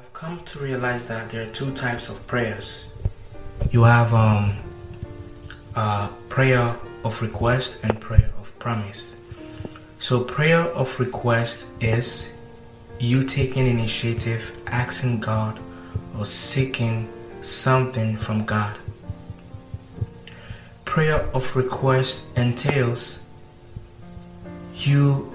I've come to realize that there are two types of prayers. You have um, prayer of request and prayer of promise. So, prayer of request is you taking initiative, asking God, or seeking something from God. Prayer of request entails you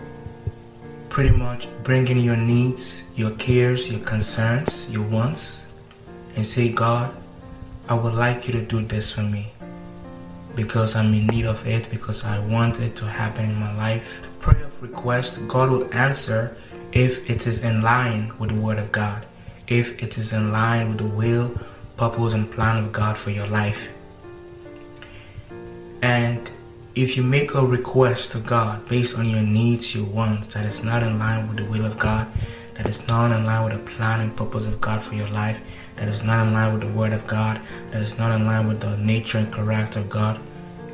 pretty much bringing your needs, your cares, your concerns, your wants, and say, God, I would like you to do this for me because I'm in need of it, because I want it to happen in my life. Prayer of request, God will answer if it is in line with the Word of God, if it is in line with the will, purpose, and plan of God for your life. And if you make a request to God based on your needs, your wants, that is not in line with the will of God, that is not in line with the plan and purpose of God for your life, that is not in line with the Word of God, that is not in line with the nature and character of God,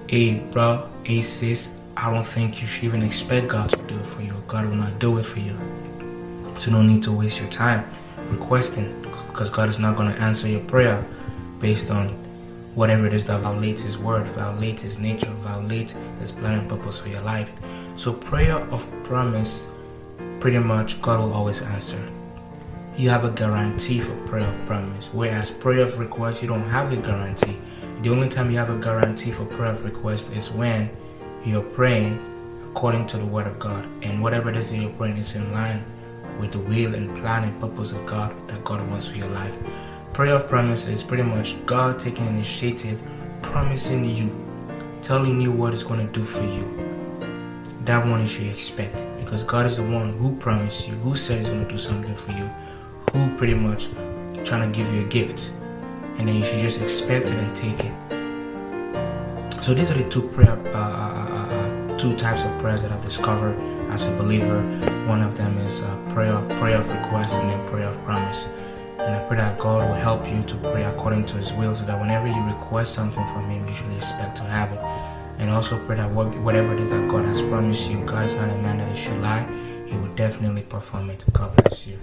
hey, bro, hey, sis, I don't think you should even expect God to do it for you. God will not do it for you. So, no need to waste your time requesting because God is not going to answer your prayer based on whatever it is that violates His word, violates His nature, violates His plan and purpose for your life. So, prayer of promise, pretty much, God will always answer. You have a guarantee for prayer of promise, whereas prayer of request, you don't have a guarantee. The only time you have a guarantee for prayer of request is when you're praying according to the word of God, and whatever it is that you're praying is in line with the will and plan and purpose of God that God wants for your life. Prayer of promise is pretty much God taking initiative, promising you, telling you what it's going to do for you. That one you should expect because God is the one who promised you, who said He's going to do something for you, who pretty much trying to give you a gift, and then you should just expect it and take it. So these are the two prayer, uh, uh, uh, two types of prayers that I've discovered as a believer. One of them is prayer of prayer of request and then prayer of promise. And I pray that God will help you to pray according to His will so that whenever you request something from Him, you should expect to have it. And also pray that whatever it is that God has promised you, God is not a man that He should lie. He will definitely perform it. God bless you.